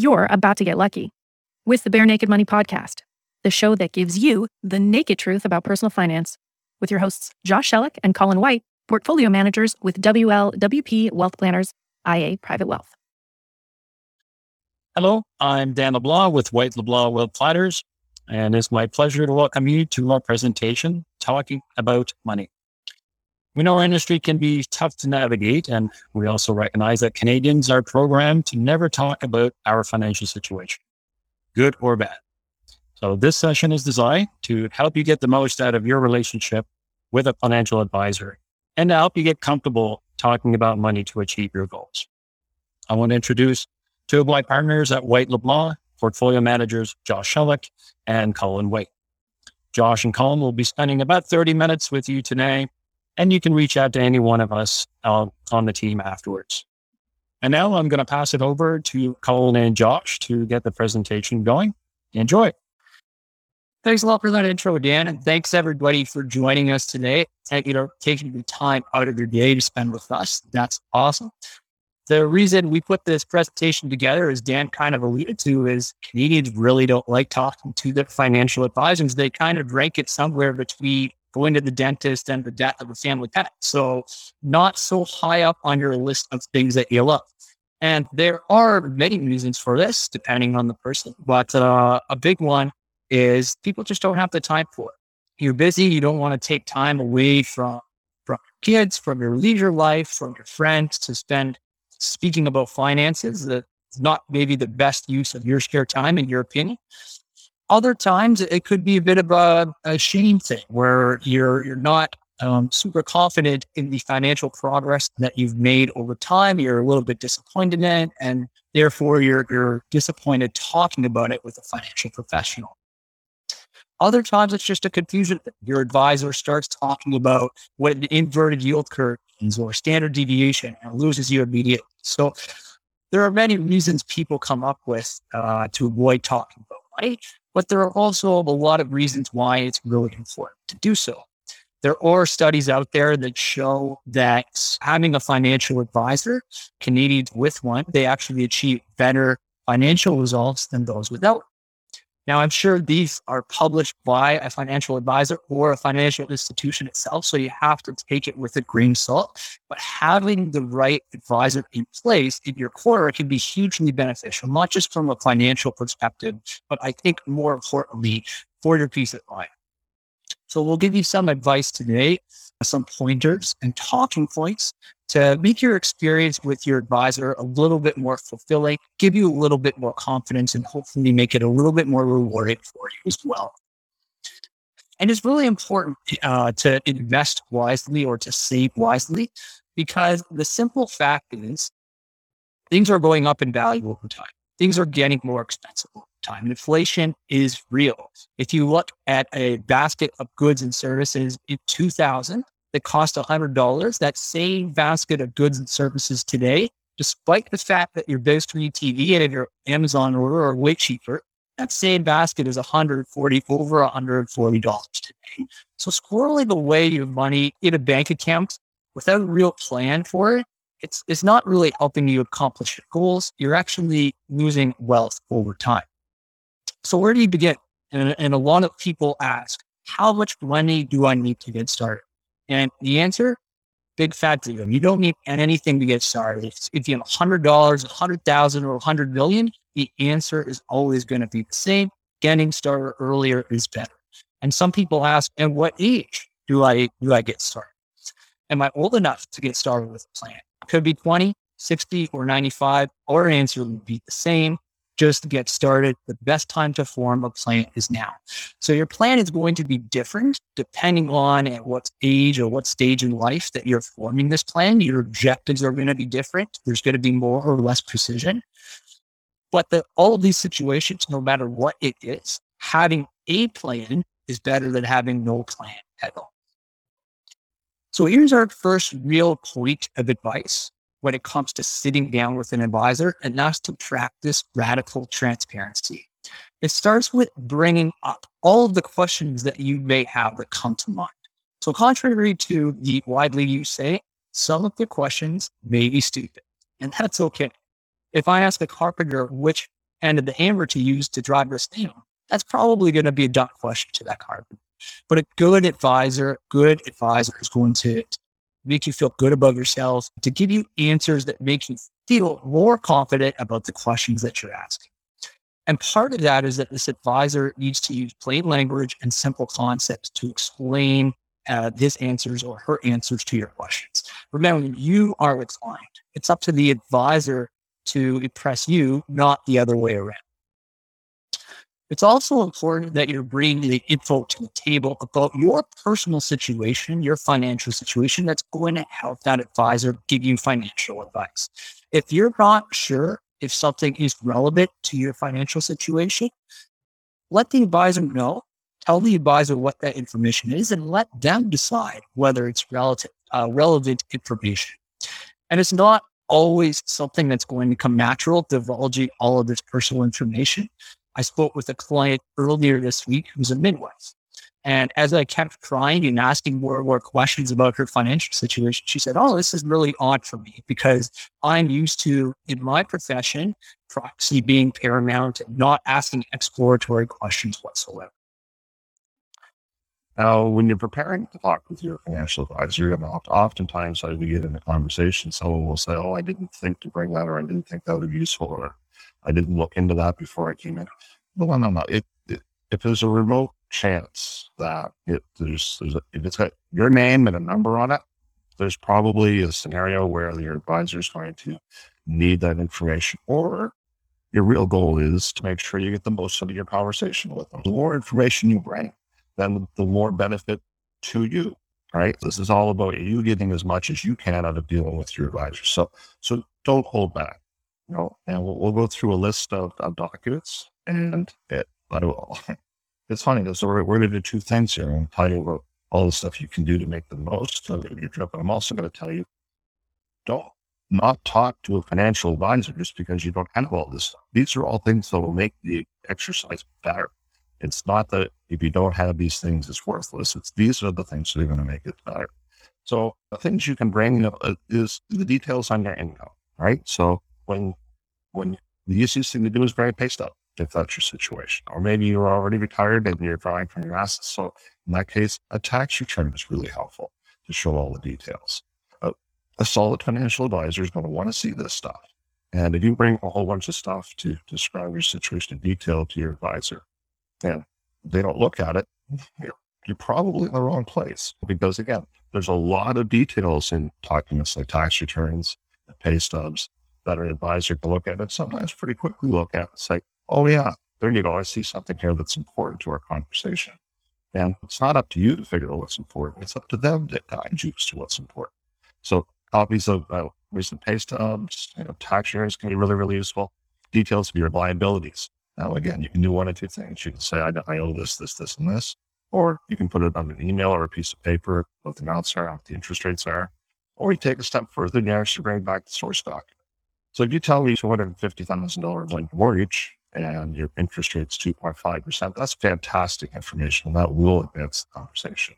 you're about to get lucky with the Bare Naked Money Podcast, the show that gives you the naked truth about personal finance with your hosts, Josh Shellick and Colin White, portfolio managers with WLWP Wealth Planners, IA Private Wealth. Hello, I'm Dan LeBlanc with White LeBlanc Wealth Planners, and it's my pleasure to welcome you to our presentation talking about money. We know our industry can be tough to navigate, and we also recognize that Canadians are programmed to never talk about our financial situation, good or bad. So, this session is designed to help you get the most out of your relationship with a financial advisor and to help you get comfortable talking about money to achieve your goals. I want to introduce two of my partners at White LeBlanc, portfolio managers Josh Shellick and Colin White. Josh and Colin will be spending about 30 minutes with you today and you can reach out to any one of us uh, on the team afterwards. And now I'm going to pass it over to Colin and Josh to get the presentation going. Enjoy. Thanks a lot for that intro, Dan. And thanks everybody for joining us today. Thank you for taking the time out of your day to spend with us. That's awesome. The reason we put this presentation together, as Dan kind of alluded to, is Canadians really don't like talking to their financial advisors. They kind of rank it somewhere between going to the dentist and the death of a family pet. So not so high up on your list of things that you love. And there are many reasons for this, depending on the person. But uh, a big one is people just don't have the time for it. You're busy. You don't want to take time away from from your kids, from your leisure life, from your friends to spend speaking about finances. That's not maybe the best use of your spare time, in your opinion. Other times it could be a bit of a, a shame thing where you're you're not um, super confident in the financial progress that you've made over time. You're a little bit disappointed in it, and therefore you're you're disappointed talking about it with a financial professional. Other times it's just a confusion. Your advisor starts talking about what an inverted yield curve is or standard deviation and loses you immediately. So there are many reasons people come up with uh, to avoid talking about money. But there are also a lot of reasons why it's really important to do so. There are studies out there that show that having a financial advisor, Canadians with one, they actually achieve better financial results than those without. Now, I'm sure these are published by a financial advisor or a financial institution itself. So you have to take it with a grain of salt. But having the right advisor in place in your corner can be hugely beneficial, not just from a financial perspective, but I think more importantly, for your peace of mind. So we'll give you some advice today, some pointers and talking points to make your experience with your advisor a little bit more fulfilling, give you a little bit more confidence, and hopefully make it a little bit more rewarding for you as well. And it's really important uh, to invest wisely or to save wisely because the simple fact is things are going up in value over time. Things are getting more expensive time. Inflation is real. If you look at a basket of goods and services in 2000 that cost $100, that same basket of goods and services today, despite the fact that your big screen TV and your Amazon order are way cheaper, that same basket is 140 over $140 today. So squirreling away your money in a bank account without a real plan for it, it's, it's not really helping you accomplish your goals. You're actually losing wealth over time. So where do you begin? And, and a lot of people ask, how much money do I need to get started? And the answer, big fat zero. You don't need anything to get started. If, if you have $100, a 100000 or a 100 million, the answer is always going to be the same. Getting started earlier is better. And some people ask, at what age do I, do I get started? Am I old enough to get started with a plan? Could be 20, 60, or 95. Our answer would be the same just get started, the best time to form a plan is now. So your plan is going to be different depending on at what age or what stage in life that you're forming this plan. Your objectives are going to be different. There's going to be more or less precision. But the, all of these situations, no matter what it is, having a plan is better than having no plan at all. So here's our first real point of advice when it comes to sitting down with an advisor, and that's to practice radical transparency. It starts with bringing up all of the questions that you may have that come to mind. So, contrary to the widely used say, some of the questions may be stupid, and that's okay. If I ask a carpenter which end of the hammer to use to drive this nail, that's probably going to be a dumb question to that carpenter. But a good advisor, good advisor is going to make you feel good about yourselves, to give you answers that make you feel more confident about the questions that you're asking. And part of that is that this advisor needs to use plain language and simple concepts to explain uh, his answers or her answers to your questions. Remember, you are the client. It's up to the advisor to impress you, not the other way around. It's also important that you're bringing the info to the table about your personal situation, your financial situation that's going to help that advisor give you financial advice. If you're not sure if something is relevant to your financial situation, let the advisor know. Tell the advisor what that information is and let them decide whether it's relative, uh, relevant information. And it's not always something that's going to come natural, divulging all of this personal information. I spoke with a client earlier this week who's a midwife. And as I kept trying and asking more and more questions about her financial situation, she said, Oh, this is really odd for me because I'm used to, in my profession, proxy being paramount and not asking exploratory questions whatsoever. Now, when you're preparing to talk with your financial advisor, oftentimes as we get in a conversation, someone will say, Oh, I didn't think to bring that, or I didn't think that would be useful, or I didn't look into that before I came in. No, no, no. It, if there's a remote chance that it, there's, there's a, if it's got your name and a number on it, there's probably a scenario where your advisor is going to need that information. Or your real goal is to make sure you get the most out of your conversation with them. The more information you bring, then the more benefit to you. Right. This is all about you getting as much as you can out of dealing with your advisor. So, so don't hold back. You know, and we'll, we'll go through a list of, of documents and it, will. it's funny. So we're, we're going to do two things here. I'm going to tell you about all the stuff you can do to make the most of your trip. But I'm also going to tell you, don't not talk to a financial advisor just because you don't have all this stuff. These are all things that will make the exercise better. It's not that if you don't have these things, it's worthless. It's these are the things that are going to make it better. So the things you can bring up uh, is the details on your income, right? So when when the easiest thing to do is bring a pay stub if that's your situation. Or maybe you're already retired and you're drawing from your assets. So in that case, a tax return is really helpful to show all the details. Uh, a solid financial advisor is going to want to see this stuff. And if you bring a whole bunch of stuff to describe your situation in detail to your advisor, and they don't look at it, you're, you're probably in the wrong place. Because again, there's a lot of details in documents like tax returns, pay stubs that an advisor can look at and sometimes pretty quickly look at and say, oh, yeah, there you go. I see something here that's important to our conversation. And it's not up to you to figure out what's important. It's up to them to guide you as to what's important. So copies of uh, recent pay stubs, you know, tax returns can be really, really useful. Details of your liabilities. Now, again, you can do one of two things. You can say, I, I owe this, this, this, and this, or you can put it on an email or a piece of paper, what the amounts are, what the interest rates are, or you take a step further and you actually bring back the source document. So if you tell me $250,000 on mortgage, and your interest rate's 2.5%, that's fantastic information. And that will advance the conversation.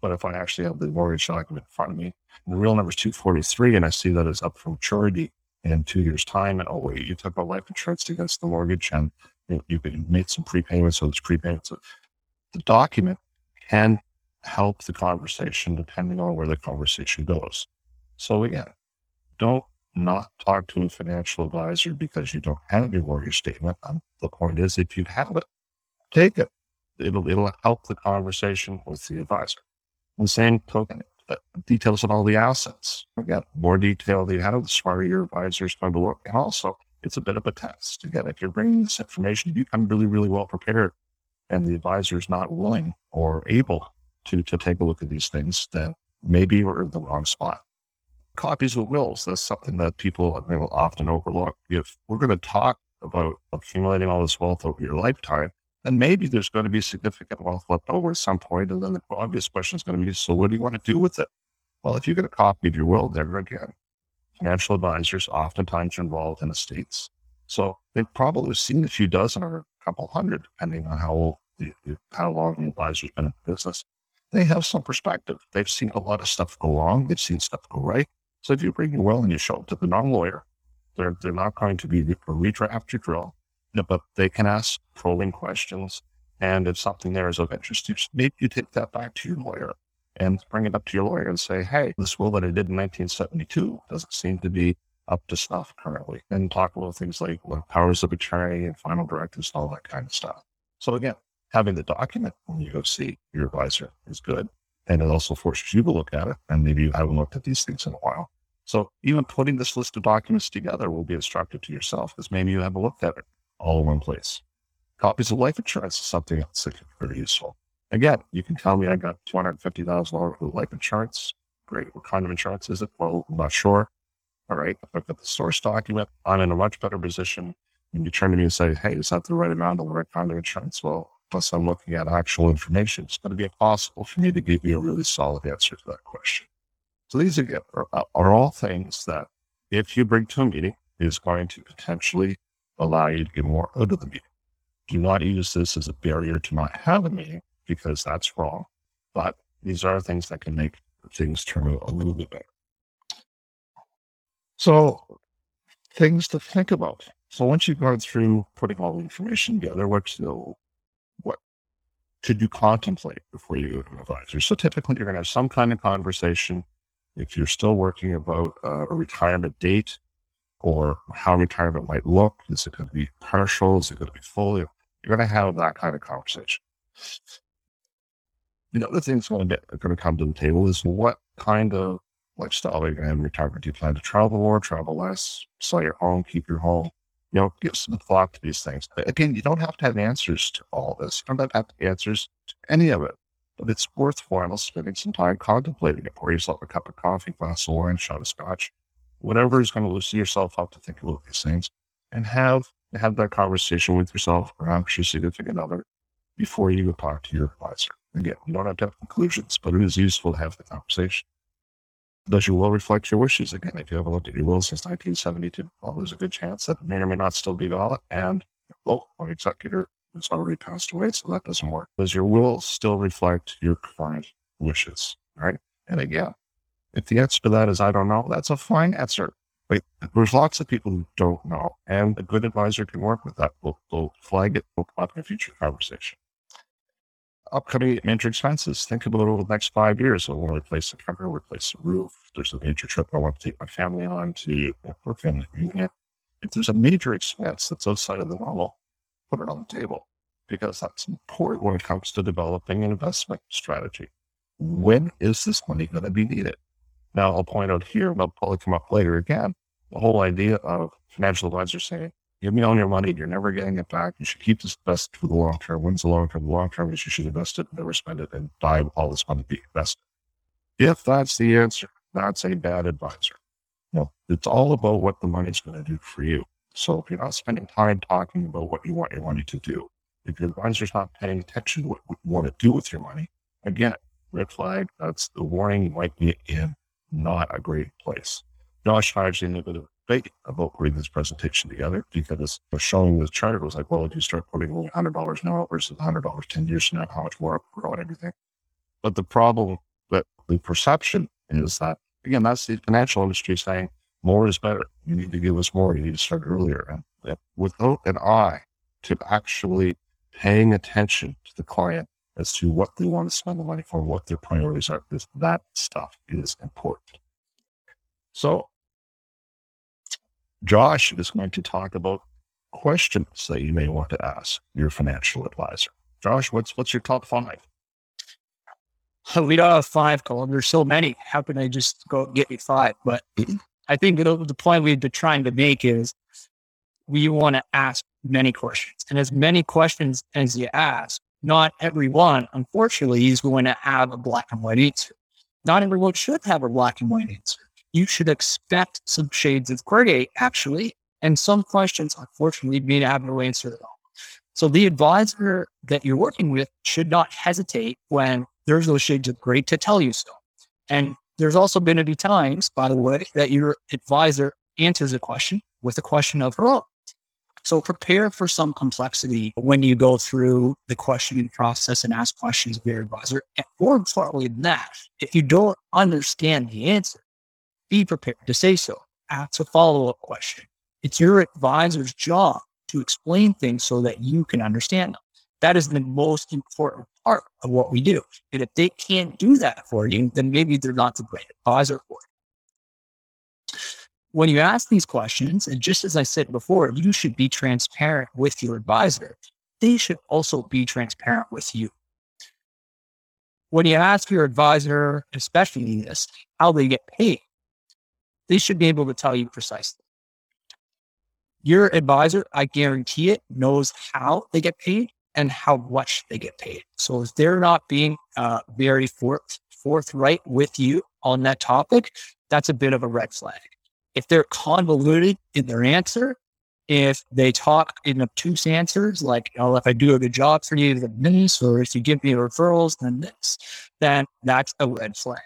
But if I actually have the mortgage document in front of me, the real number is 243, and I see that it's up for maturity in two years' time, and oh, wait, you took out life insurance against the mortgage and you, made some prepayments, so there's prepayments. The document can help the conversation depending on where the conversation goes. So again, don't not talk to a financial advisor because you don't have your mortgage statement. Um, the point is, if you have it, take it. It'll it'll help the conversation with the advisor. And same token, uh, details on all the assets. Again, more detail you have, the smarter your advisor is going to look. And also, it's a bit of a test. Again, if you're bringing this information, you come really, really well prepared, and the advisor is not willing or able to to take a look at these things, then maybe we're in the wrong spot copies of wills. That's something that people will often overlook. If we're going to talk about accumulating all this wealth over your lifetime, then maybe there's going to be significant wealth left over at some point. And then the obvious question is going to be, so what do you want to do with it? Well, if you get a copy of your will, there again, financial advisors oftentimes are involved in estates. So they've probably seen a few dozen or a couple hundred, depending on how old, the, how long the advisor's been in business. They have some perspective. They've seen a lot of stuff go wrong. They've seen stuff go right. So if you bring your will and you show it to the non-lawyer, they're, they're not going to be a redraft your drill. but they can ask probing questions. And if something there is of interest you, maybe you take that back to your lawyer and bring it up to your lawyer and say, hey, this will that I did in 1972 doesn't seem to be up to snuff currently. And talk about things like well, powers of attorney and final directives, and all that kind of stuff. So again, having the document when you go see your advisor is good. And it also forces you to look at it. And maybe you haven't looked at these things in a while. So even putting this list of documents together will be instructive to yourself because maybe you haven't looked at it all in one place. Copies of life insurance is something else that can be very useful. Again, you can tell me I got $250,000 worth life insurance. Great. What kind of insurance is it? Well, I'm not sure. All right. If I've got the source document, I'm in a much better position. When you turn to me and say, hey, is that the right amount of the right kind of insurance? Well, plus I'm looking at actual information, it's going to be impossible for me to give you a really solid answer to that question. So these are, uh, are all things that if you bring to a meeting is going to potentially allow you to get more out of the meeting. Do not use this as a barrier to not have a meeting because that's wrong. But these are things that can make things turn out a little bit better. So things to think about. So once you've gone through putting all the information together, what you know, should you contemplate before you go to an advisor? So typically you're going to have some kind of conversation. If you're still working about uh, a retirement date or how retirement might look, is it going to be partial? Is it going to be full? You're going to have that kind of conversation. The other thing that's going to, going to come to the table is what kind of lifestyle are you going to have in retirement? Do you plan to travel more, travel less, sell your home, keep your home? You know, give some thought to these things. Again, you don't have to have answers to all this. You don't have to have answers to any of it. But it's worthwhile spending some time contemplating it. Pour yourself a cup of coffee, glass of wine, shot of scotch, whatever is going to loosen yourself up to think about these things, and have have that conversation with yourself, perhaps your significant other, before you go talk to your advisor. Again, you don't have to have conclusions, but it is useful to have the conversation. Does your will reflect your wishes? Again, if you haven't looked at your will since 1972, well, there's a good chance that it may or may not still be valid. And an executor has already passed away, so that doesn't work. Does your will still reflect your current wishes? Right? And again, if the answer to that is I don't know, that's a fine answer. But there's lots of people who don't know, and a good advisor can work with that. We'll, we'll flag it. We'll up in a future conversation upcoming major expenses. Think about over the next five years. I want to replace the cover, replace the roof. There's a major trip I want to take my family on to for family. If there's a major expense that's outside of the normal, put it on the table because that's important when it comes to developing an investment strategy. When is this money going to be needed? Now, I'll point out here, and I'll probably come up later again, the whole idea of financial advisors saying, Give me all your money. You're never getting it back. You should keep this best for the long term. When's the long term? The long term is you should invest it, never spend it, and die with all this money being invested. If that's the answer, that's a bad advisor. No, it's all about what the money's going to do for you. So if you're not spending time talking about what you want your money to do, if your advisor's not paying attention to what you want to do with your money, again, red flag, that's the warning you might be in not a great place. Josh Hodge, the innovative big about putting this presentation together because showing the chart it was like, well, if you start putting $100 now versus $100 10 years from now, how much more grow and everything. But the problem that the perception is that, again, that's the financial industry saying more is better. You need to give us more. You need to start earlier. And without an eye to actually paying attention to the client as to what they want to spend the money for, what their priorities are, because that stuff is important. So Josh is going to talk about questions that you may want to ask your financial advisor. Josh, what's what's your top five? We don't have five, Colin. There's so many. How can I just go get me five? But I think the point we've been trying to make is we want to ask many questions. And as many questions as you ask, not everyone, unfortunately, is going to have a black and white answer. Not everyone should have a black and white answer you should expect some shades of gray, actually. And some questions, unfortunately, may have no answer at all. So the advisor that you're working with should not hesitate when there's those shades of gray to tell you so. And there's also been many times, by the way, that your advisor answers a question with a question of her own. So prepare for some complexity when you go through the questioning process and ask questions of your advisor. And more importantly than that, if you don't understand the answer, be prepared to say so. Ask a follow up question. It's your advisor's job to explain things so that you can understand them. That is the most important part of what we do. And if they can't do that for you, then maybe they're not the great advisor for you. When you ask these questions, and just as I said before, you should be transparent with your advisor. They should also be transparent with you. When you ask your advisor, especially this, how they get paid, they should be able to tell you precisely. Your advisor, I guarantee it, knows how they get paid and how much they get paid. So if they're not being uh, very forth, forthright with you on that topic, that's a bit of a red flag. If they're convoluted in their answer, if they talk in obtuse answers, like, oh, if I do a good job for you, then this, or if you give me referrals, then this, then that's a red flag.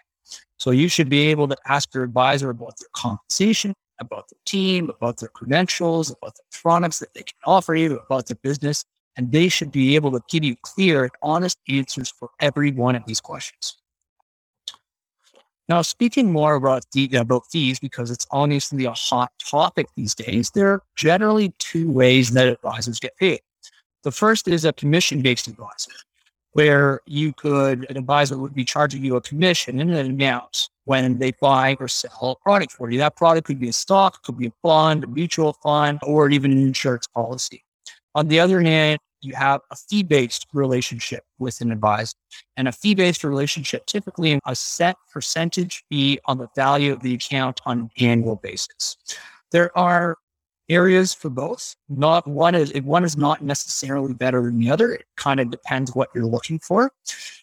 So you should be able to ask your advisor about their compensation, about their team, about their credentials, about the products that they can offer you, about their business, and they should be able to give you clear and honest answers for every one of these questions. Now, speaking more about, the, about fees, because it's obviously a hot topic these days, there are generally two ways that advisors get paid. The first is a commission based advisor, where you could, an advisor would be charging you a commission in an amount when they buy or sell a product for you. That product could be a stock, could be a bond, a mutual fund, or even an insurance policy. On the other hand, you have a fee based relationship with an advisor. And a fee based relationship typically a set percentage fee on the value of the account on an annual basis. There are areas for both. Not one is one is not necessarily better than the other. It kind of depends what you're looking for.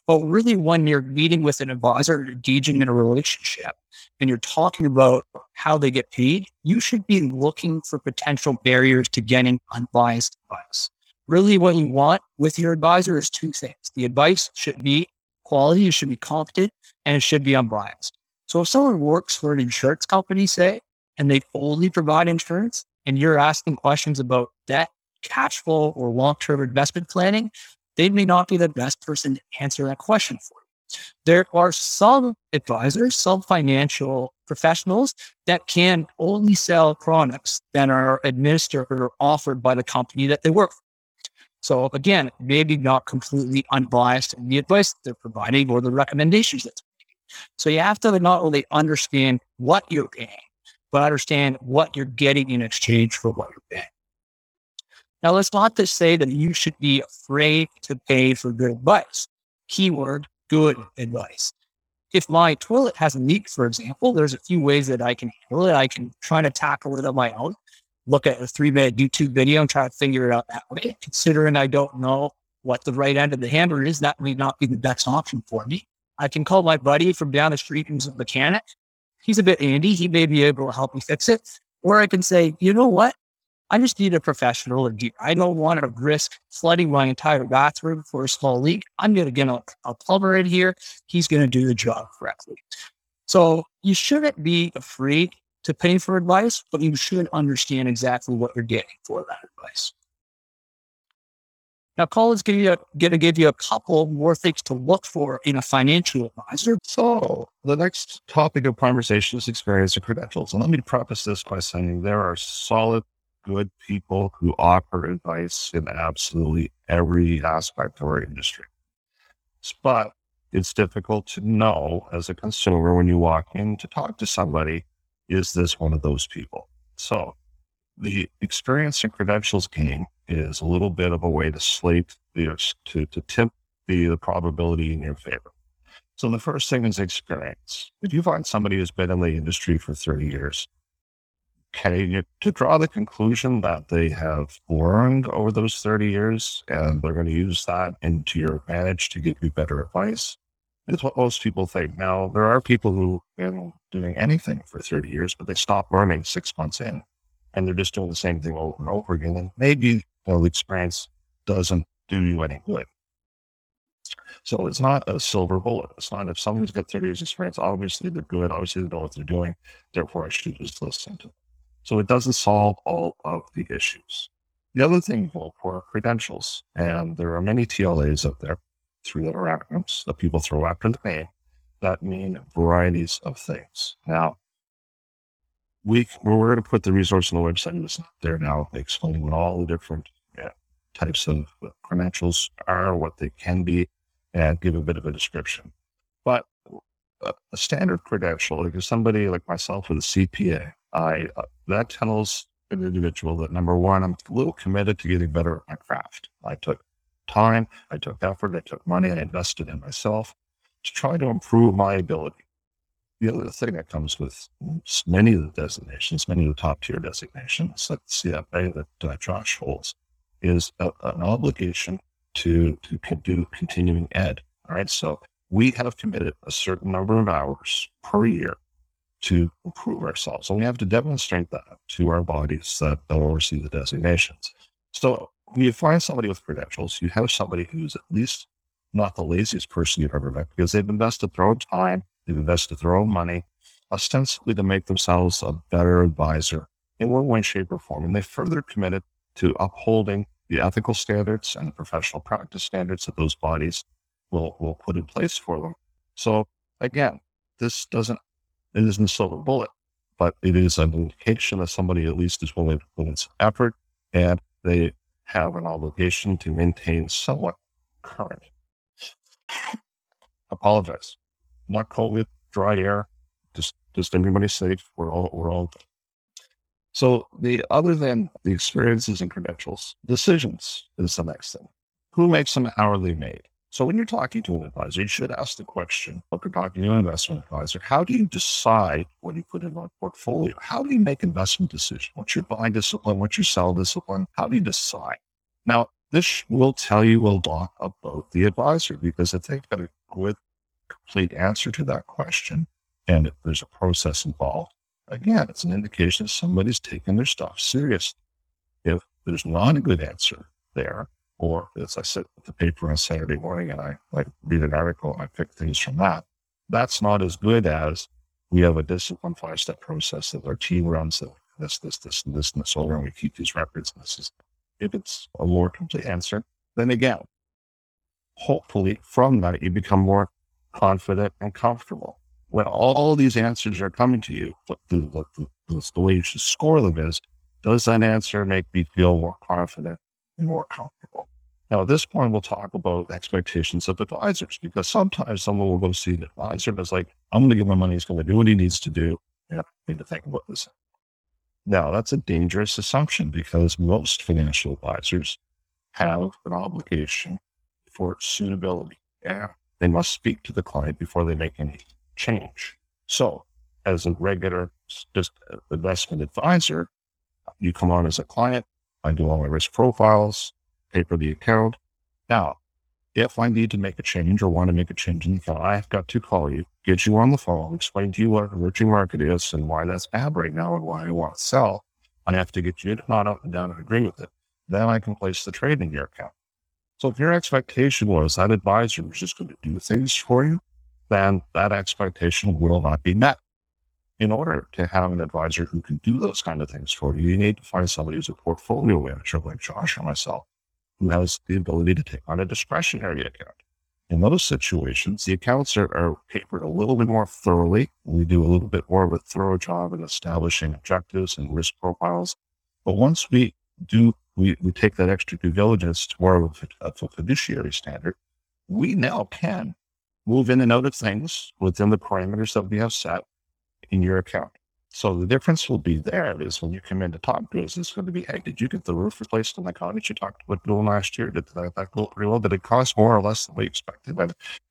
But really, when you're meeting with an advisor, engaging in a relationship, and you're talking about how they get paid, you should be looking for potential barriers to getting unbiased advice. Really, what you want with your advisor is two things. The advice should be quality, it should be competent, and it should be unbiased. So if someone works for an insurance company, say, and they only provide insurance, and you're asking questions about debt, cash flow, or long term investment planning, they may not be the best person to answer that question for you. There are some advisors, some financial professionals that can only sell products that are administered or offered by the company that they work for. So again, maybe not completely unbiased in the advice they're providing or the recommendations that they're making. So you have to not only understand what you're paying, but understand what you're getting in exchange for what you're paying. Now, let's not to say that you should be afraid to pay for good advice. Keyword, good advice. If my toilet has a leak, for example, there's a few ways that I can handle it. I can try to tackle it on my own, look at a three minute YouTube video and try to figure it out that way. Considering I don't know what the right end of the hammer is, that may not be the best option for me. I can call my buddy from down the street who's a mechanic he's a bit Andy. He may be able to help me fix it. Or I can say, you know what? I just need a professional. I don't want to risk flooding my entire bathroom for a small leak. I'm going to get a, a plumber in here. He's going to do the job correctly. So you shouldn't be afraid to pay for advice, but you should understand exactly what you're getting for that advice. Now, Colin's going to give you a couple more things to look for in a financial advisor. So, the next topic of conversation is experience and credentials. And let me preface this by saying there are solid, good people who offer advice in absolutely every aspect of our industry. But it's difficult to know as a consumer when you walk in to talk to somebody, is this one of those people? So, the experience and credentials game is a little bit of a way to slate the to to tip the, the probability in your favor. So the first thing is experience. If you find somebody who's been in the industry for 30 years, you to draw the conclusion that they have learned over those 30 years and they're going to use that into your advantage to give you better advice? It's what most people think. Now, there are people who been doing anything for 30 years, but they stop learning six months in and they're just doing the same thing over and over again. And maybe the experience doesn't do you any good. So it's not a silver bullet. It's not if someone's got 30 years experience, obviously they're good. Obviously they know what they're doing. Therefore, I should just listen to them. So it doesn't solve all of the issues. The other thing well, for credentials, and there are many TLAs out there, three letter acronyms that people throw after the name that mean varieties of things. Now, we we're going to put the resource on the website. It's not there now, explaining what all the different yeah, types of credentials are, what they can be, and give a bit of a description. But a, a standard credential, like if somebody like myself with a CPA, I uh, that tells an individual that number one, I'm a little committed to getting better at my craft. I took time, I took effort, I took money, I invested in myself to try to improve my ability. The other thing that comes with many of the designations, many of the top tier designations, like the CFA that uh, Josh holds, is a, an obligation to, to do continuing ed. All right. So we have committed a certain number of hours per year to improve ourselves. And we have to demonstrate that to our bodies that they'll receive the designations. So when you find somebody with credentials, you have somebody who's at least not the laziest person you've ever met because they've invested their own time, invested their own money, ostensibly to make themselves a better advisor in one way, shape, or form. And they further committed to upholding the ethical standards and the professional practice standards that those bodies will, will put in place for them. So again, this doesn't, it isn't a silver bullet, but it is an indication that somebody at least is willing to put in some effort and they have an obligation to maintain somewhat current apologize. Not COVID, dry air, just just everybody safe. We're all we're all good. So the other than the experiences and credentials, decisions is the next thing. Who makes them hourly made? So when you're talking to an advisor, you should ask the question, if you're talking to an investment advisor, how do you decide what you put in a portfolio? How do you make investment decisions? What's your buying discipline? What's your sell discipline? How do you decide? Now, this will tell you a lot about the advisor because if they've got a good, complete answer to that question and if there's a process involved, again, it's an indication that somebody's taking their stuff serious. If there's not a good answer there, or as I sit at the paper on Saturday morning and I like read an article and I pick things from that, that's not as good as we have a disciplined five step process that our team runs that this, this, this, and this, and this over, and we keep these records. And this is if it's a more complete answer, then again, hopefully from that, you become more confident and comfortable. When all these answers are coming to you, what the, what the, the way you should score them is, does that answer make me feel more confident and more comfortable? Now, at this point, we'll talk about expectations of advisors because sometimes someone will go see an advisor and is like, I'm going to give my money. He's going to do what he needs to do. Yeah, I need to think about this. Now, that's a dangerous assumption because most financial advisors have an obligation for suitability. Yeah. They must speak to the client before they make any change. So, as a regular just investment advisor, you come on as a client, I do all my risk profiles, pay for the account. Now, if I need to make a change or want to make a change in the account, I've got to call you, get you on the phone, explain to you what emerging market is and why that's bad right now and why I want to sell. I have to get you to nod up and down and agree with it. Then I can place the trade in your account. So if your expectation was that advisor was just going to do things for you, then that expectation will not be met. In order to have an advisor who can do those kind of things for you, you need to find somebody who's a portfolio manager like Josh or myself who has the ability to take on a discretionary account. In those situations, the accounts are, are papered a little bit more thoroughly. We do a little bit more of a thorough job in establishing objectives and risk profiles. But once we do, we, we take that extra due diligence to more of a, fiduciary standard, we now can move in and out of things within the parameters that we have set in your account. So the difference will be there is when you come in to talk to us, it's going to be, hey, did you get the roof replaced on the cottage you talked about doing last year? Did that, that go pretty well? Did it cost more or less than we expected?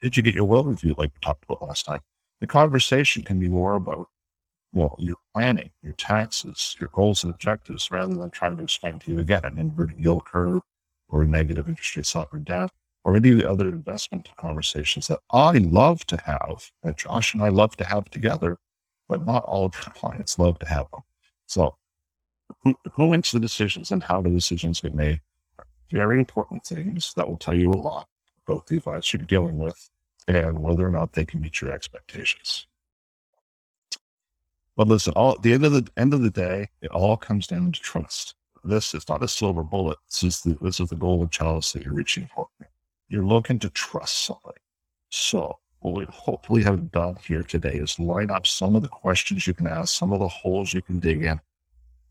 Did you get your will reviewed like we talked about last time? The conversation can be more about, well, your planning, your taxes, your goals and objectives, rather than trying to explain to you again an inverted yield curve or negative interest rate sovereign debt or any of the other investment conversations that I love to have, that Josh and I love to have together but not all of your clients love to have them. So who, who makes the decisions and how the decisions get made are very important things that will tell you a lot about the advice you're dealing with and whether or not they can meet your expectations. But listen, all at the end of the end of the day, it all comes down to trust. This is not a silver bullet. This is the this is the golden chalice that you're reaching for. You're looking to trust somebody. So what we hopefully have done here today is line up some of the questions you can ask, some of the holes you can dig in.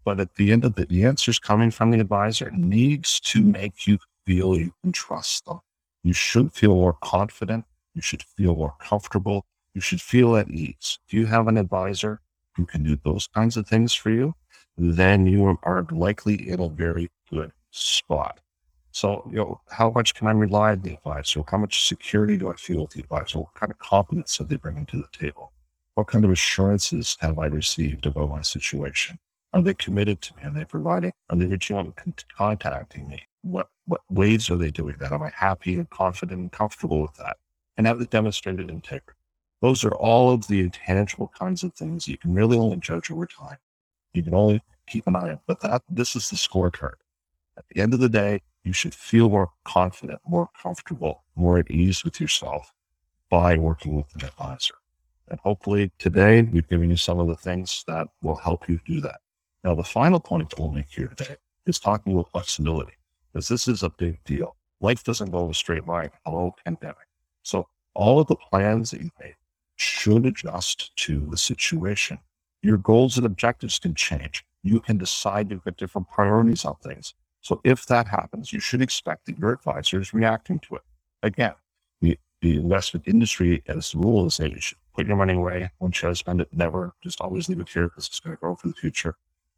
But at the end of it, the, the answers coming from the advisor needs to make you feel you can trust them. You should feel more confident. You should feel more comfortable. You should feel at ease. If you have an advisor who can do those kinds of things for you, then you are likely in a very good spot. So, you know, how much can I rely on the advisor? How much security do I feel with the advisor? What kind of confidence are they bringing to the table? What kind of assurances have I received about my situation? Are they committed to me? Are they providing? Are they reaching out and contacting me? What what ways are they doing that? Am I happy and confident and comfortable with that? And have they demonstrated integrity? Those are all of the intangible kinds of things you can really only judge over time. You can only keep an eye on. But that this is the scorecard. At the end of the day, you should feel more confident, more comfortable, more at ease with yourself by working with an advisor. And hopefully today we've given you some of the things that will help you do that. Now, the final point we'll make here today is talking about flexibility, because this is a big deal. Life doesn't go in a straight line. Hello, pandemic. So all of the plans that you've made should adjust to the situation. Your goals and objectives can change. You can decide to put different priorities on things. So if that happens, you should expect that your advisor is reacting to it. Again, the, the investment industry as a rule is that you should put your money away. When you spend it, never just always leave it here because it's going to grow for the future.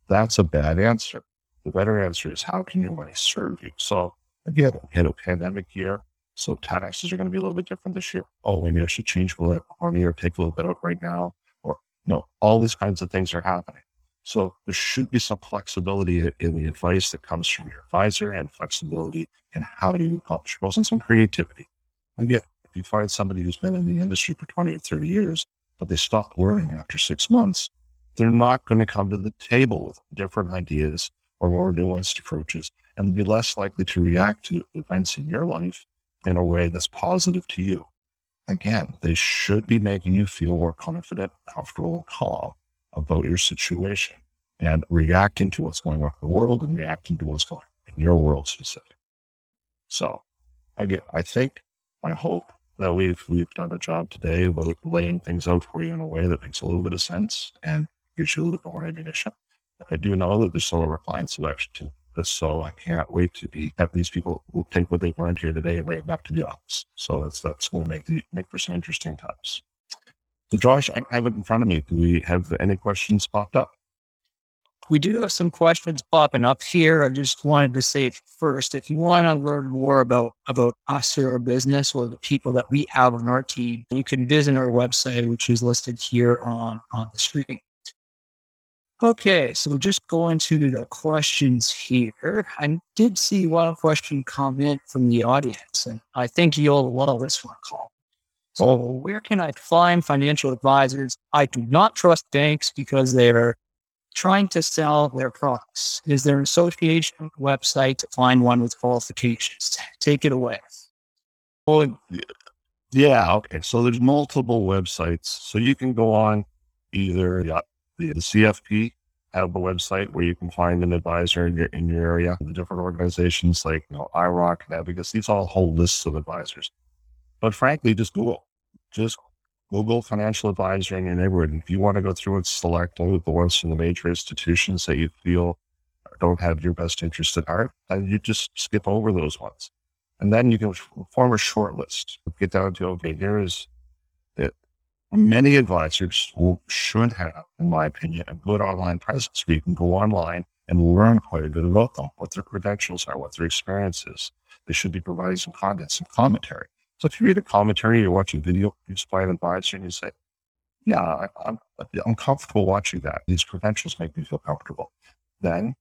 That's a bad answer. The better answer is how can your money serve you? So again, we had a pandemic year. So taxes are going to be a little bit different this year. Oh, maybe I should change a little bit or take a little bit out right now. Or you know, all these kinds of things are happening. So there should be some flexibility in the advice that comes from your advisor and flexibility in how you accomplish goals and some creativity. Yet, if you find somebody who's been in the industry for 20 or 30 years, but they stop learning after six months, they're not going to come to the table with different ideas or more nuanced approaches and be less likely to react to events in your life in a way that's positive to you. Again, they should be making you feel more confident, comfortable, calm about your situation and reacting to what's going on in the world and reacting to what's going on in your world specific. So again, I think, I hope that we've we've done a job today about laying things out for you in a way that makes a little bit of sense and gives you a little more ammunition. I do know that there's some of our clients who actually so I can't wait to be have these people who take what they've learned here today and bring it back to the office. So that's that's going to make the, make for some interesting times. So, Josh, I have it in front of me. Do we have any questions popped up? We do have some questions popping up here. I just wanted to say first, if you want to learn more about about us or our business or the people that we have on our team, you can visit our website, which is listed here on on the screen. Okay, so just going to the questions here. I did see one question come in from the audience, and I think you'll love this one, Call. So, where can I find financial advisors? I do not trust banks because they're trying to sell their products. Is there an association website to find one with qualifications? Take it away. Well, yeah, okay. So there's multiple websites. So you can go on either the, the CFP have a website where you can find an advisor in your in your area. The different organizations like you know IIROC and because these all hold lists of advisors. But frankly, just Google, just Google financial advisor in your neighborhood. If you want to go through and select all the ones from the major institutions that you feel don't have your best interest at heart, then you just skip over those ones. And then you can form a short list. Get down to, okay, here is. Many advisors should have, in my opinion, a good online presence where you can go online and learn quite a bit about them, what their credentials are, what their experience is. They should be providing some content, some commentary. So if you read a commentary, you're watching video produced by an advisor, and you say, "Yeah, I, I'm I'm comfortable watching that. These credentials make me feel comfortable," then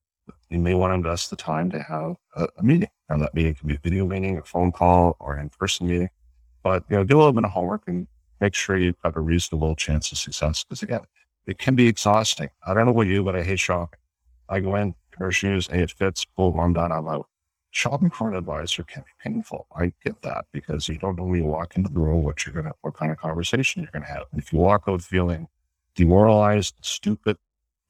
you may want to invest the time to have a, a meeting. Now that meeting can be a video meeting, a phone call, or an in-person meeting. But you know, do a little bit of homework and make sure you've got a reasonable chance of success. Because again, it can be exhausting. I don't know what you, but I hate shopping. I go in, pair of shoes, hey, it fits, boom, I'm done, I'm out shopping for an advisor can be painful. I get that because you don't know when you walk into the room what you're gonna, what kind of conversation you're gonna have. And if you walk out feeling demoralized, stupid,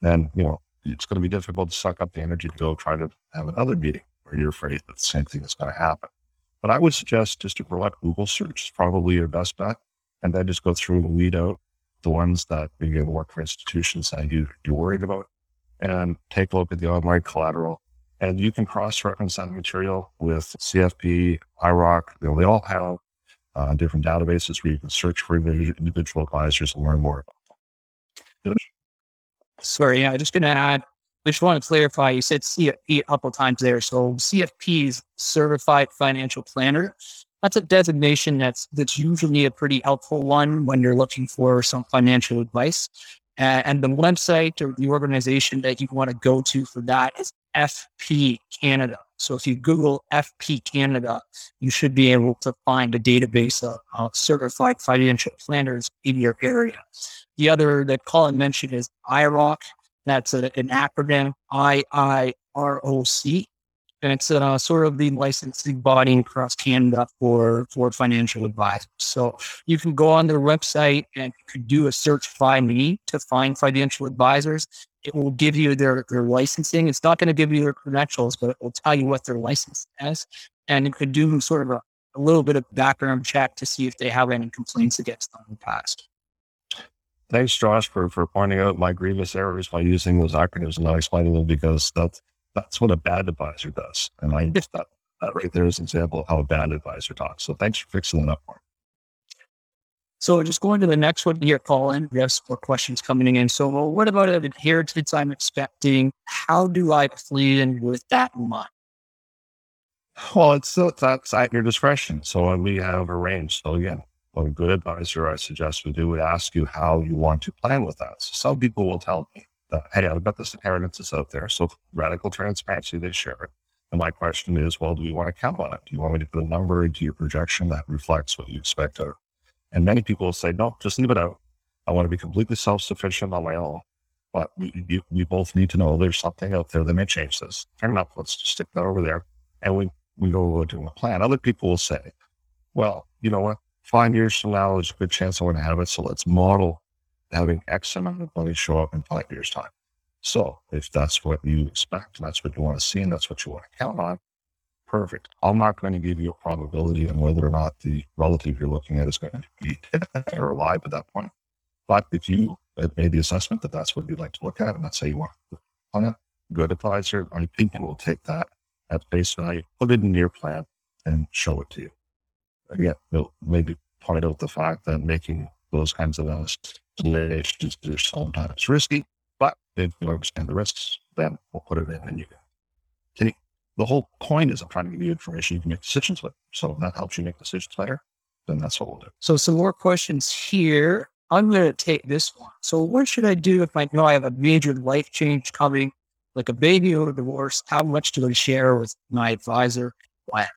then you know it's going to be difficult to suck up the energy to go try to have another meeting where you're afraid that the same thing is going to happen. But I would suggest just to provide Google search is probably your best bet. And then just go through and weed out the ones that you work for institutions that you, you're worried about and take a look at the online collateral. And you can cross reference that material with CFP, IIROC. You know, they all have uh, different databases where you can search for individual advisors and learn more about them. Sorry, yeah, just going to add, I just want to clarify, you said CFP a couple times there. So CFP is Certified Financial Planner. That's a designation that's that's usually a pretty helpful one when you're looking for some financial advice. Uh, and the website or the organization that you want to go to for that is FP Canada. So if you Google FP Canada, you should be able to find a database of uh, certified financial planners in your area. The other that Colin mentioned is IIROC. That's a, an acronym I I R O C. And it's uh, sort of the licensing body across Canada for, for financial advisors. So you can go on their website and you can do a search by me to find financial advisors. It will give you their, their licensing. It's not going to give you their credentials, but it will tell you what their license is. And you could do sort of a, a little bit of background check to see if they have any complaints against them in the past. Thanks, Josh, for, for pointing out my grievous errors by using those acronyms and not explaining them because that's that's what a bad advisor does. And I that, that right there is an example of how a bad advisor talks. So thanks for fixing that up for me. So just going to the next one here, Colin, we have some more questions coming in. So well, what about an inheritance I'm expecting? How do I plan with that in mind? Well, it's still, that's at your discretion. So uh, we have a range. So again, what a good advisor I suggest we do would ask you how you want to plan with that. So some people will tell me, that, hey, I've got this inheritance that's out there. So radical transparency, they share it. And my question is, well, do you want to count on it? Do you want me to put a number into your projection that reflects what you expect out? And many people will say, no, just leave it out. I want to be completely self-sufficient on my own. But we, we both need to know there's something out there that may change this. Fair enough. Let's just stick that over there. And we, we go to a plan. Other people will say, well, you know what? Five years from now, there's a good chance I want to have it. So let's model having X amount of money show up in five years' time. So if that's what you expect, that's what you want to see, and that's what you want to count on, perfect. I'm not going to give you a probability on whether or not the relative you're looking at is going to be or alive at that point. But if you made the assessment that that's what you'd like to look at, and that's how you want to on it, good advisor, I think will take that at face value, put it in your plan, and show it to you. Again, maybe point out the fact that making those kinds of estimations is sometimes risky, but if you understand the risks, then we'll put it in and you can. The whole point is I'm trying to give you information you can make decisions with. So if that helps you make decisions better, then that's what we'll do. So some more questions here. I'm going to take this one. So what should I do if I know I have a major life change coming, like a baby or a divorce? How much do I share with my advisor? When?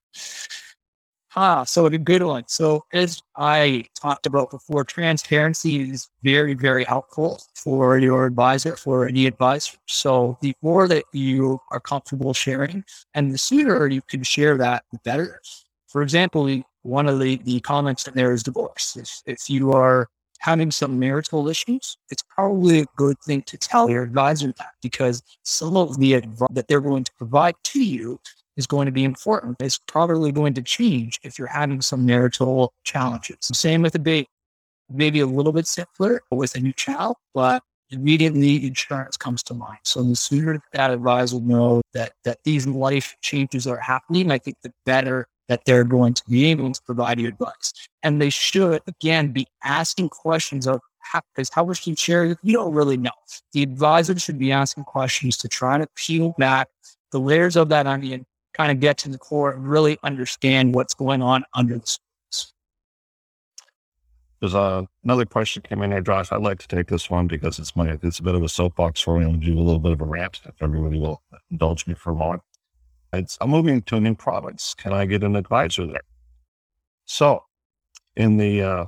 Ah, so a good one. So as I talked about before, transparency is very, very helpful for your advisor, for any advisor. So the more that you are comfortable sharing and the sooner you can share that, the better. For example, one of the, the comments in there is divorce. If, if you are having some marital issues, it's probably a good thing to tell your advisor that because some of the advice that they're going to provide to you is going to be important. It's probably going to change if you're having some marital challenges. Same with a baby, maybe a little bit simpler with a new child, but immediately insurance comes to mind. So the sooner that advisor knows that that these life changes are happening, I think the better that they're going to be able to provide you advice. And they should again be asking questions of how, because how much you share, you don't really know. The advisor should be asking questions to try to peel back the layers of that onion kind of get to the core and really understand what's going on under the surface. There's a, another question came in here, Josh. I'd like to take this one because it's my it's a bit of a soapbox for me. I'm gonna do a little bit of a rant if everybody will indulge me for a moment. It's, I'm moving to a new province. Can I get an advisor there? So, in the uh,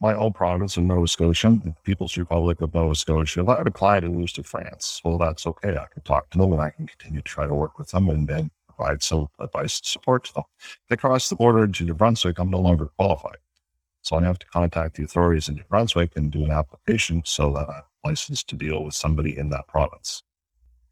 my old province in Nova Scotia, the People's Republic of Nova Scotia, I had a client who to France. Well, that's okay. I can talk to them and I can continue to try to work with them and then some advice support to them. They cross the border into New Brunswick, I'm no longer qualified. So I have to contact the authorities in New Brunswick and do an application so that I'm licensed to deal with somebody in that province.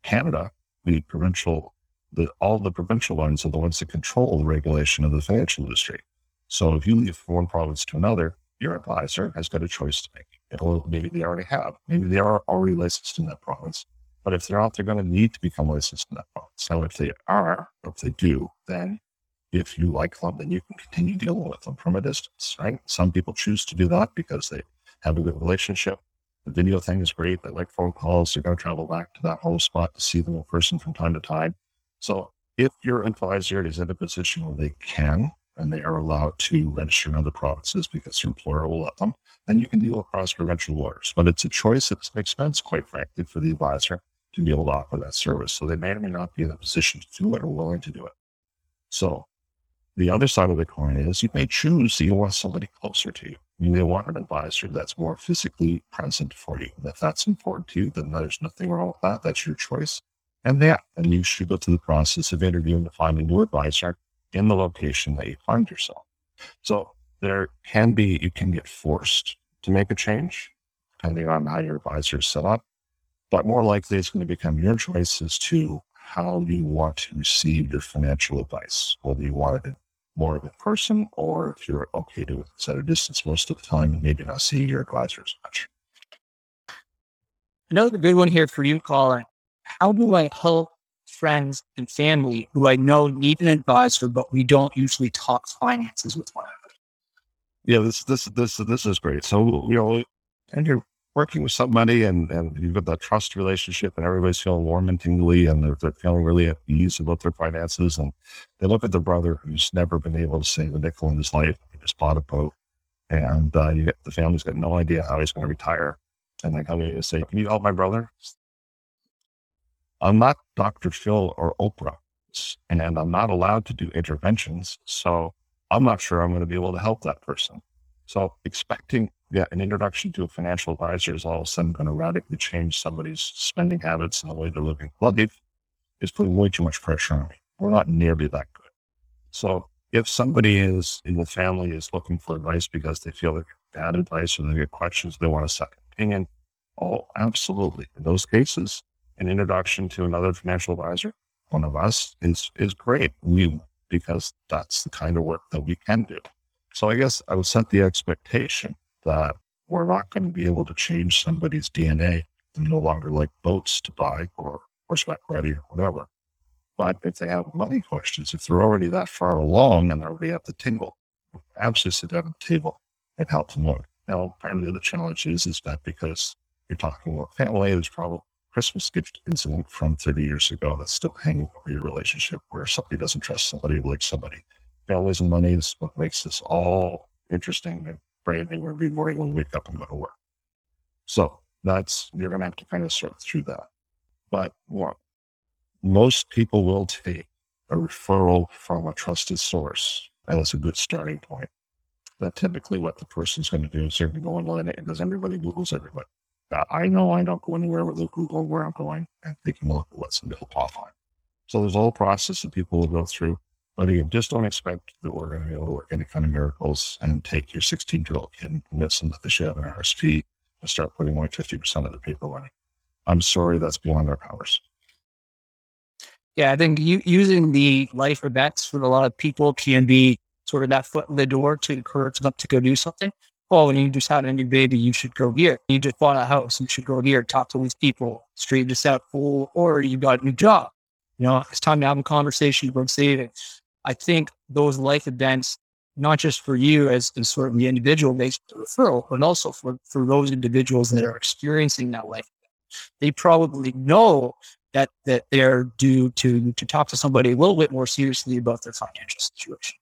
Canada, the provincial, the, all the provincial ones are the ones that control the regulation of the financial industry. So if you leave from one province to another, your advisor has got a choice to make. It'll, maybe they already have, maybe they are already licensed in that province. But if they're not, they're going to need to become licensed in that Now, if they are, if they do, then if you like them, then you can continue dealing with them from a distance, right? Some people choose to do that because they have a good relationship. The video thing is great. They like phone calls. They're going to travel back to that home spot to see them in person from time to time. So if your advisor is in a position where they can and they are allowed to register in other provinces because your employer will let them, then you can deal across provincial borders. But it's a choice. It's an expense, quite frankly, for the advisor to be able to offer that service. So they may or may not be in a position to do it or willing to do it. So the other side of the coin is you may choose you want somebody closer to you. You may want an advisor that's more physically present for you. And if that's important to you, then there's nothing wrong with that. That's your choice. And yeah, and you should go through the process of interviewing to find a new advisor in the location that you find yourself. So there can be, you can get forced to make a change depending on how your advisor is set up. But more likely, it's going to become your choice as to how you want to receive your financial advice, whether you want it more of in person or if you're okay to set a distance most of the time and maybe not see your advisor as much. Another good one here for you, Colin. How do I help friends and family who I know need an advisor, but we don't usually talk finances with one another? Yeah, this this this this is great. So you know, and you're working with somebody and, and you've got that trust relationship and everybody's feeling warm and tingly and they're, they're feeling really at ease about their finances. And they look at the brother who's never been able to save a nickel in his life. He just bought a boat and uh, you get, the family's got no idea how he's going to retire. And they come in and say, can you help my brother? I'm not Dr. Phil or Oprah and I'm not allowed to do interventions. So I'm not sure I'm going to be able to help that person. So expecting yeah, an introduction to a financial advisor is all of a sudden going to radically change somebody's spending habits and the way they're living life is putting way too much pressure on me. We're not nearly that good. So if somebody is in the family is looking for advice because they feel they get bad advice or they get questions, they want a second opinion. Oh, absolutely. In those cases, an introduction to another financial advisor, one of us, is is great. We because that's the kind of work that we can do. So I guess I would set the expectation that we're not going to be able to change somebody's DNA. They no longer like boats to buy or horseback riding or whatever. But if they have money questions, if they're already that far along and they're already at the table, absolutely sit down at the table and help them out. Now, apparently the challenge is, is that because you're talking about family, there's probably Christmas gift incident from 30 years ago that's still hanging over your relationship where somebody doesn't trust somebody like somebody. Families and money is what makes this all interesting branding every morning when we wake up and go to work. So that's, you're going to have to kind of sort through that. But what most people will take a referral from a trusted source. And that's a good starting point. But typically what the person's going to do is they're going to go online because everybody Googles everybody. Now, I know I don't go anywhere without Google where I'm going and taking a look at what's available offline. So there's a whole process that people will go through but again, just don't expect that we're going to be able to work any kind of miracles and take your 16 year old kid and convince them that they should have an RSP and start putting away 50% of the paper money. I'm sorry, that's beyond our powers. Yeah, I think using the life events for a lot of people can be sort of that foot in the door to encourage them to go do something. Well, when you just had a new baby, you should go here. You just bought a house, you should go here, talk to these people, straighten this out, fool, or you got a new job. You know, it's time to have a conversation about savings I think those life events, not just for you as, as sort of the individual based referral, but also for, for those individuals that are experiencing that life, they probably know that that they're due to to talk to somebody a little bit more seriously about their financial situation.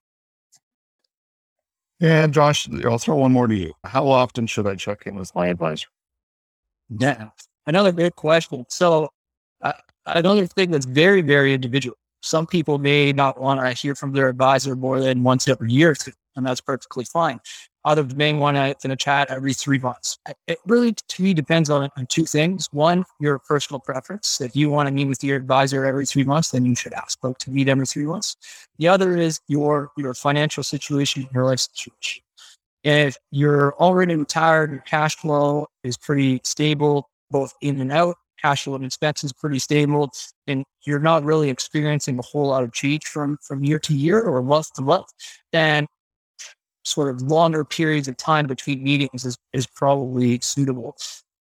Yeah, Josh, I'll throw one more to you. How often should I check in with my advisor? Yeah, another great question. So, uh, another thing that's very, very individual some people may not want to hear from their advisor more than once every year, and that's perfectly fine. Others may want to in a chat every three months. It really, to me, depends on, on two things. One, your personal preference. If you want to meet with your advisor every three months, then you should ask folks to meet every three months. The other is your your financial situation, your life situation. If you're already retired, your cash flow is pretty stable, both in and out, cash flow and expenses pretty stable, and you're not really experiencing a whole lot of change from from year to year or month to month, then sort of longer periods of time between meetings is, is probably suitable.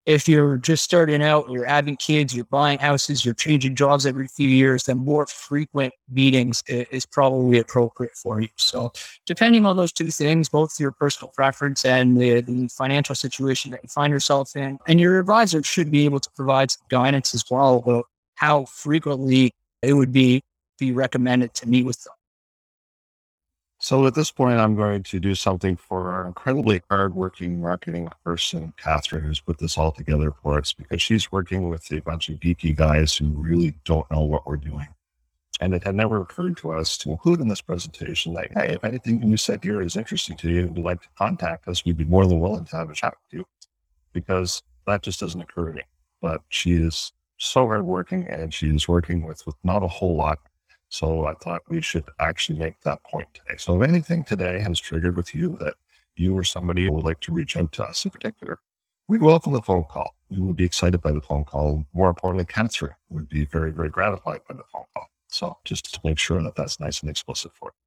If you're just starting out, you're having kids, you're buying houses, you're changing jobs every few years, then more frequent meetings is, probably appropriate for you. So, depending on those two things, both your personal preference and the, the financial situation that you find yourself in, and your advisor should be able to provide some guidance as well about how frequently it would be be recommended to meet with them. So at this point, I'm going to do something for our incredibly hardworking marketing person, Catherine, who's put this all together for us because she's working with a bunch of geeky guys who really don't know what we're doing. And it had never occurred to us to include in this presentation that, hey, if anything you said here is interesting to you and you'd like to contact us, we'd be more than willing to have a chat with you because that just doesn't occur to me. But she is so hardworking and she is working with, with not a whole lot so I thought we should actually make that point today. So if anything today has triggered with you that you or somebody would like to reach out to us in particular, we welcome the phone call. We would be excited by the phone call. More importantly, cancer would be very, very gratified by the phone call. So just to make sure that that's nice and explicit for you.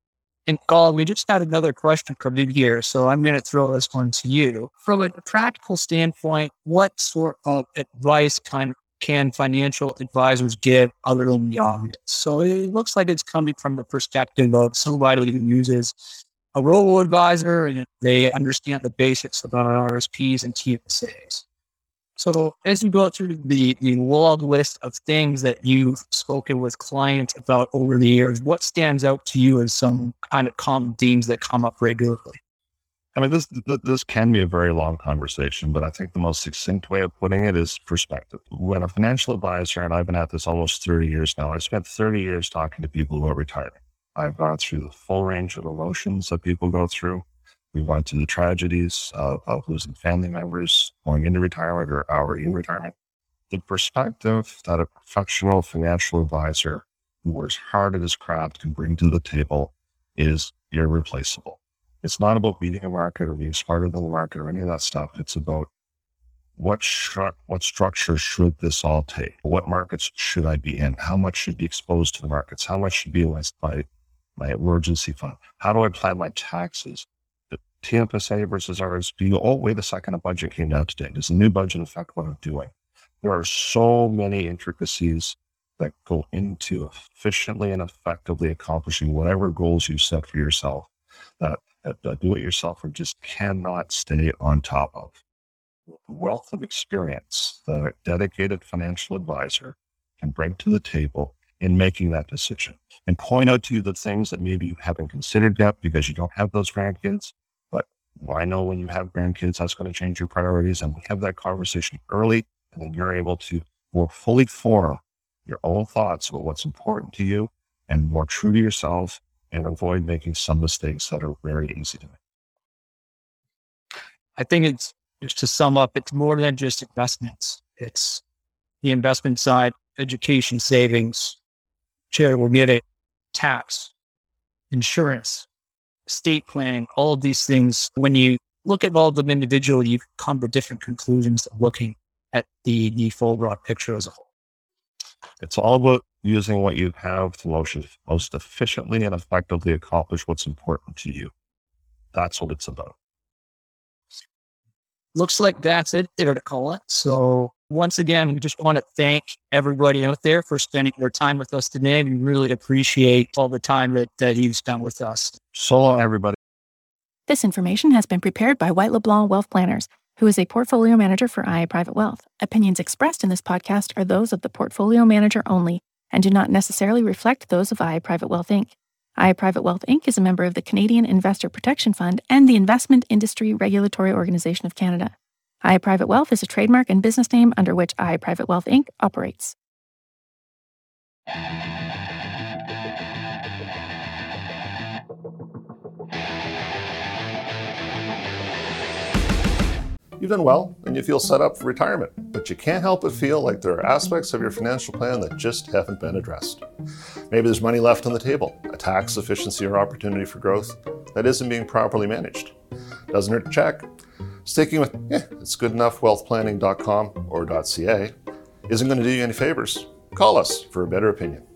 And Colin, we just had another question come in here. So I'm going to throw this one to you. From a practical standpoint, what sort of advice kind of can financial advisors give other than the obvious? So it looks like it's coming from the perspective of somebody who uses a robo advisor and they understand the basics about RSPs and TFSAs. So as you go through the, the long list of things that you've spoken with clients about over the years, what stands out to you as some kind of common themes that come up regularly? I mean, this this can be a very long conversation, but I think the most succinct way of putting it is perspective. When a financial advisor, and I've been at this almost 30 years now, I spent 30 years talking to people who are retiring. I've gone through the full range of emotions that people go through. We went through the tragedies of, of losing family members, going into retirement or already in retirement. The perspective that a professional financial advisor who works hard at his craft can bring to the table is irreplaceable it's not about beating a market or being smarter than the market or any of that stuff. It's about what stru- what structure should this all take? What markets should I be in? How much should be exposed to the markets? How much should be my my, my emergency fund? How do I plan my taxes? The TFSA versus RSP. Oh, wait a second, a budget came down today. Does the new budget affect what I'm doing? There are so many intricacies that go into efficiently and effectively accomplishing whatever goals you set for yourself that a do it yourselfer just cannot stay on top of. Wealth of experience a dedicated financial advisor can bring to the table in making that decision and point out to you the things that maybe you haven't considered yet because you don't have those grandkids. But I know when you have grandkids, that's going to change your priorities. And we have that conversation early, and then you're able to more fully form your own thoughts about what's important to you and more true to yourself and avoid making some mistakes that are very easy to make. I think it's just to sum up, it's more than just investments. It's the investment side, education, savings, charitable giving, tax, insurance, estate planning, all of these things. When you look at all of them individually, you come to different conclusions of looking at the, the full broad picture as a whole. It's all about using what you have to most, most efficiently and effectively accomplish what's important to you. That's what it's about. Looks like that's it there to call it. So once again, we just want to thank everybody out there for spending their time with us today. We really appreciate all the time that, that you've spent with us. So long, everybody. This information has been prepared by White LeBlanc Wealth Planners who is a portfolio manager for IA Private Wealth. Opinions expressed in this podcast are those of the portfolio manager only and do not necessarily reflect those of IA Private Wealth Inc. IA Private Wealth Inc. is a member of the Canadian Investor Protection Fund and the Investment Industry Regulatory Organization of Canada. IA Private Wealth is a trademark and business name under which IA Private Wealth Inc. operates. You've done well and you feel set up for retirement, but you can't help but feel like there are aspects of your financial plan that just haven't been addressed. Maybe there's money left on the table, a tax efficiency or opportunity for growth that isn't being properly managed. Doesn't hurt to check. Sticking with, yeah, it's good enough wealthplanning.com or .ca isn't going to do you any favors. Call us for a better opinion.